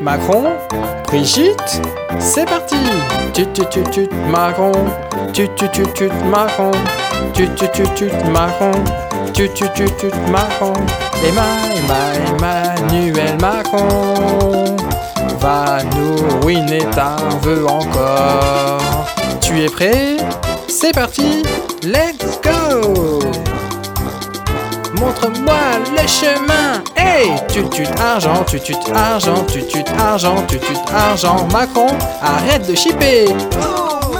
Macron, Brigitte, c'est parti. Tut tut tut tut Macron, tut tut tut tut Macron, tut tut tut tut Macron, tut tut tut tut Macron, Emma, Emma, Emmanuel Macron va nous ruiner ta vœu encore. Tu es prêt? C'est parti, let's go Montre-moi le chemin. Hey Tu tut argent, tu argent, tu argent, tu argent Macron, arrête de chipper. Oh,